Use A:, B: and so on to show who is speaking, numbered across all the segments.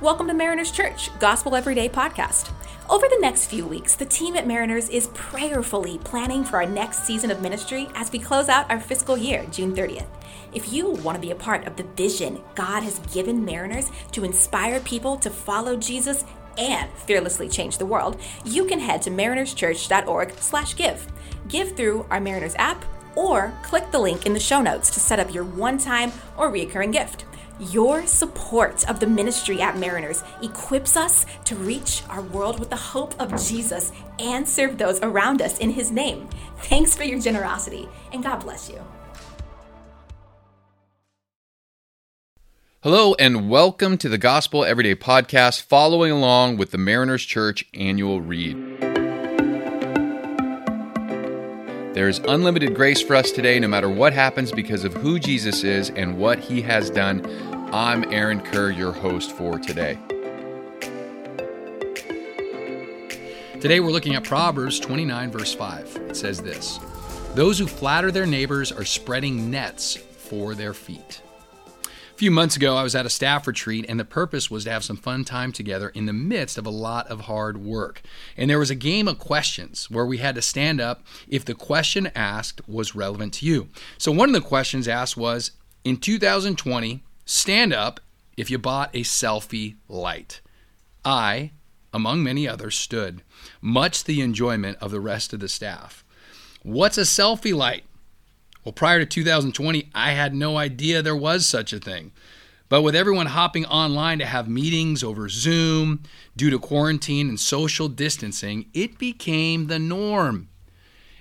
A: Welcome to Mariners Church, Gospel Everyday podcast. Over the next few weeks, the team at Mariners is prayerfully planning for our next season of ministry as we close out our fiscal year, June 30th. If you want to be a part of the vision God has given Mariners to inspire people to follow Jesus and fearlessly change the world, you can head to marinerschurch.org/give. Give through our Mariners app or click the link in the show notes to set up your one-time or recurring gift. Your support of the ministry at Mariners equips us to reach our world with the hope of Jesus and serve those around us in his name. Thanks for your generosity and God bless you.
B: Hello, and welcome to the Gospel Everyday Podcast, following along with the Mariners Church annual read. There is unlimited grace for us today, no matter what happens, because of who Jesus is and what he has done. I'm Aaron Kerr, your host for today.
C: Today we're looking at Proverbs 29, verse 5. It says this Those who flatter their neighbors are spreading nets for their feet A few months ago, I was at a staff retreat, and the purpose was to have some fun time together in the midst of a lot of hard work. And there was a game of questions where we had to stand up if the question asked was relevant to you. So, one of the questions asked was In 2020, stand up if you bought a selfie light. I, among many others, stood, much the enjoyment of the rest of the staff. What's a selfie light? Well, prior to 2020, I had no idea there was such a thing. But with everyone hopping online to have meetings over Zoom due to quarantine and social distancing, it became the norm.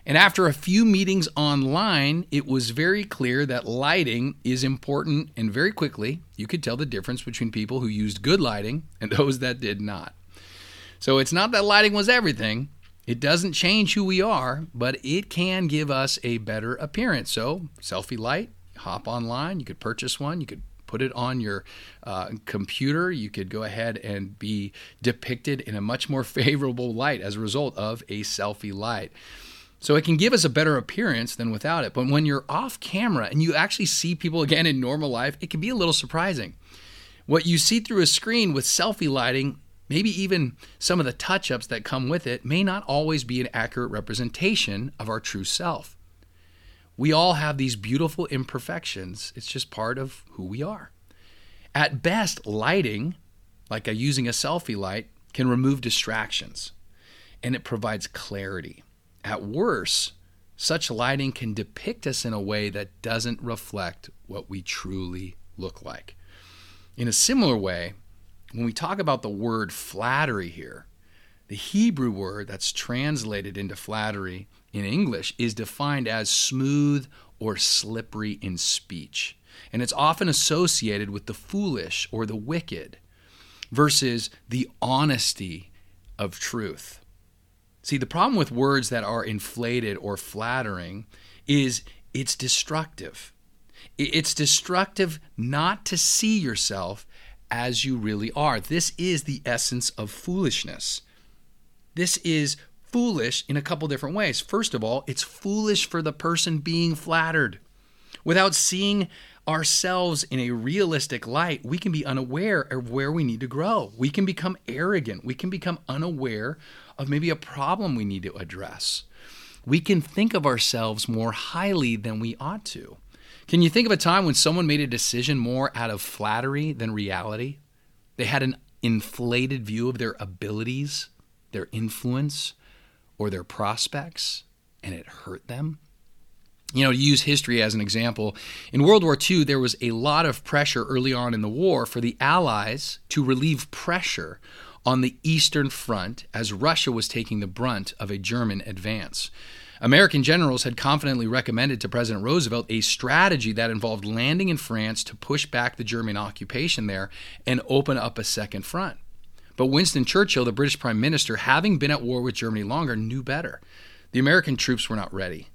C: And after a few meetings online, it was very clear that lighting is important, and very quickly, you could tell the difference between people who used good lighting and those that did not. So it's not that lighting was everything, it doesn't change who we are, but it can give us a better appearance. So, selfie light, hop online, you could purchase one, you could put it on your uh, computer. You could go ahead and be depicted in a much more favorable light as a result of a selfie light. So it can give us a better appearance than without it. But when you're off camera and you actually see people again in normal life, it can be a little surprising. What you see through a screen with selfie lighting maybe even some of the touch ups that come with it, may not always be an accurate representation of our true self. We all have these beautiful imperfections, it's just part of who we are. At best, lighting, like using a selfie light, can remove distractions and it provides clarity. At worst, such lighting can depict us in a way that doesn't reflect what we truly look like. In a similar way, when we talk about the word flattery here, the Hebrew word that's translated into flattery in English is defined as smooth or slippery in speech. And it's often associated with the foolish or the wicked versus the honesty of truth. See, the problem with words that are inflated or flattering is it's destructive. It's destructive not to see yourself as you really are. This is the essence of foolishness. This is foolish in a couple different ways. First of all, it's foolish for the person being flattered. Without seeing ourselves in a realistic light, we can be unaware of where we need to grow. We can become arrogant. We can become unaware of maybe a problem we need to address. We can think of ourselves more highly than we ought to. Can you think of a time when someone made a decision more out of flattery than reality? They had an inflated view of their abilities, their influence, or their prospects, and it hurt them? You know, to use history as an example, in World War II, there was a lot of pressure early on in the war for the Allies to relieve pressure on the Eastern Front as Russia was taking the brunt of a German advance. American generals had confidently recommended to President Roosevelt a strategy that involved landing in France to push back the German occupation there and open up a second front. But Winston Churchill, the British Prime Minister, having been at war with Germany longer, knew better. The American troops were not ready.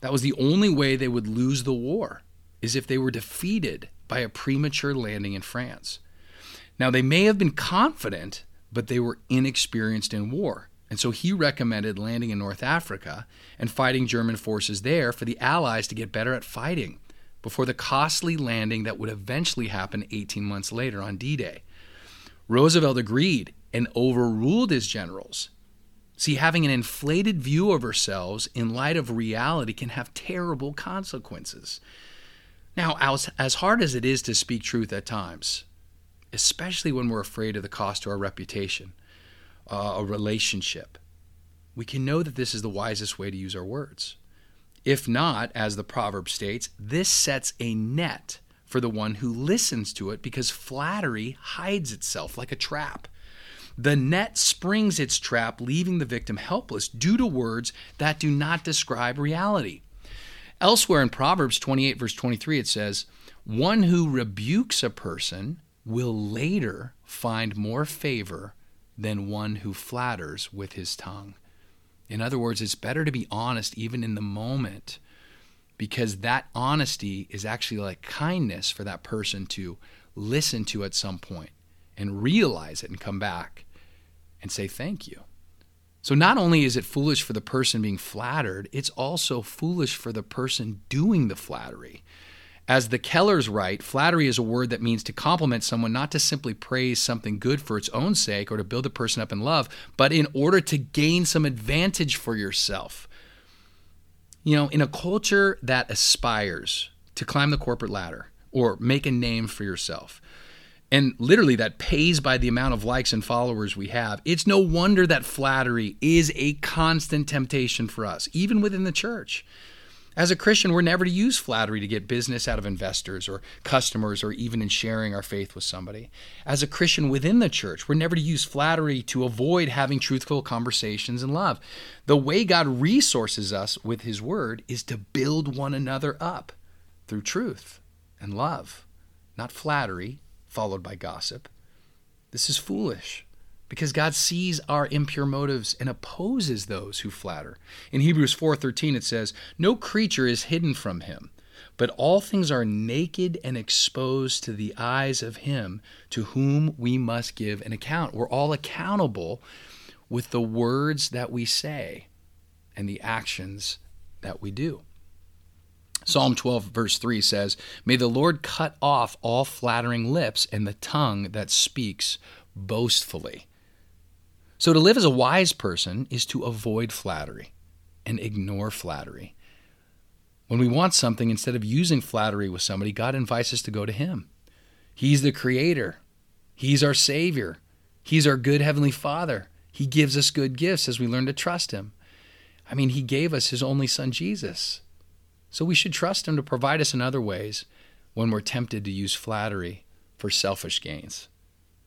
C: That was the only way they would lose the war, is if they were defeated by a premature landing in France. Now, they may have been confident, but they were inexperienced in war. And so he recommended landing in North Africa and fighting German forces there for the Allies to get better at fighting before the costly landing that would eventually happen 18 months later on D Day. Roosevelt agreed and overruled his generals. See, having an inflated view of ourselves in light of reality can have terrible consequences. Now, as, as hard as it is to speak truth at times, especially when we're afraid of the cost to our reputation, uh, a relationship, we can know that this is the wisest way to use our words. If not, as the proverb states, this sets a net for the one who listens to it because flattery hides itself like a trap. The net springs its trap, leaving the victim helpless due to words that do not describe reality. Elsewhere in Proverbs 28, verse 23, it says, One who rebukes a person will later find more favor than one who flatters with his tongue. In other words, it's better to be honest even in the moment because that honesty is actually like kindness for that person to listen to at some point and realize it and come back and say thank you. So not only is it foolish for the person being flattered, it's also foolish for the person doing the flattery. As the Kellers write, flattery is a word that means to compliment someone, not to simply praise something good for its own sake or to build a person up in love, but in order to gain some advantage for yourself. You know, in a culture that aspires to climb the corporate ladder or make a name for yourself, and literally that pays by the amount of likes and followers we have, it's no wonder that flattery is a constant temptation for us, even within the church. As a Christian, we're never to use flattery to get business out of investors or customers or even in sharing our faith with somebody. As a Christian within the church, we're never to use flattery to avoid having truthful conversations and love. The way God resources us with His Word is to build one another up through truth and love, not flattery followed by gossip. This is foolish because God sees our impure motives and opposes those who flatter. In Hebrews 4:13 it says, "No creature is hidden from him, but all things are naked and exposed to the eyes of him to whom we must give an account." We're all accountable with the words that we say and the actions that we do. Psalm 12, verse 3 says, May the Lord cut off all flattering lips and the tongue that speaks boastfully. So, to live as a wise person is to avoid flattery and ignore flattery. When we want something, instead of using flattery with somebody, God invites us to go to Him. He's the Creator, He's our Savior, He's our good Heavenly Father. He gives us good gifts as we learn to trust Him. I mean, He gave us His only Son, Jesus. So we should trust Him to provide us in other ways when we're tempted to use flattery for selfish gains.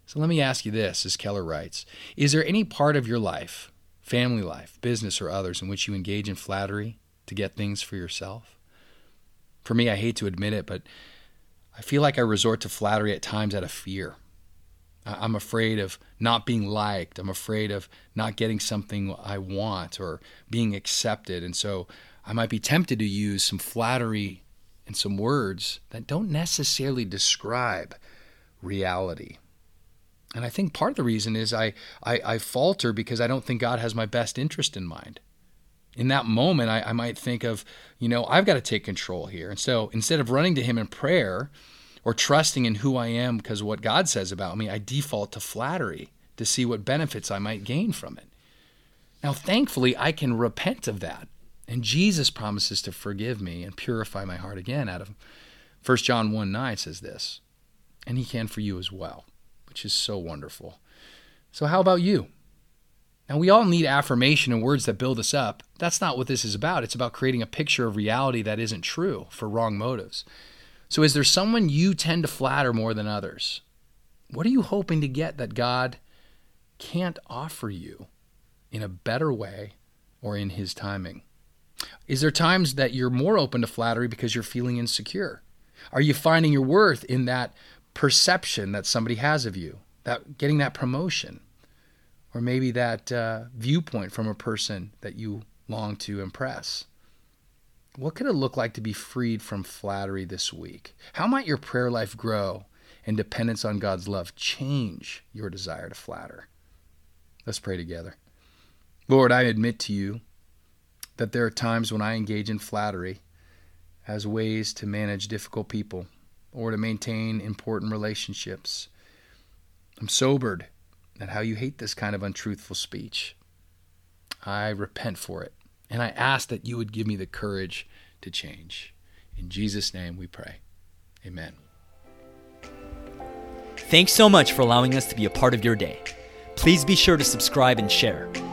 C: So let me ask you this, as Keller writes Is there any part of your life, family life, business, or others, in which you engage in flattery to get things for yourself? For me, I hate to admit it, but I feel like I resort to flattery at times out of fear. I'm afraid of not being liked. I'm afraid of not getting something I want or being accepted. And so I might be tempted to use some flattery and some words that don't necessarily describe reality. And I think part of the reason is I, I, I, falter because I don't think God has my best interest in mind. In that moment, I, I might think of, you know, I've got to take control here. And so instead of running to Him in prayer or trusting in who I am because of what God says about me, I default to flattery to see what benefits I might gain from it. Now, thankfully, I can repent of that. And Jesus promises to forgive me and purify my heart again out of 1 John 1 9 says this, and He can for you as well which is so wonderful. So, how about you? Now, we all need affirmation and words that build us up. That's not what this is about. It's about creating a picture of reality that isn't true for wrong motives. So, is there someone you tend to flatter more than others? What are you hoping to get that God can't offer you in a better way or in His timing? Is there times that you're more open to flattery because you're feeling insecure? Are you finding your worth in that perception that somebody has of you, that getting that promotion, or maybe that uh, viewpoint from a person that you long to impress. What could it look like to be freed from flattery this week? How might your prayer life grow and dependence on God's love change your desire to flatter? Let's pray together. Lord, I admit to you that there are times when I engage in flattery as ways to manage difficult people or to maintain important relationships. I'm sobered at how you hate this kind of untruthful speech. I repent for it, and I ask that you would give me the courage to change. In Jesus' name we pray. Amen.
D: Thanks so much for allowing us to be a part of your day. Please be sure to subscribe and share.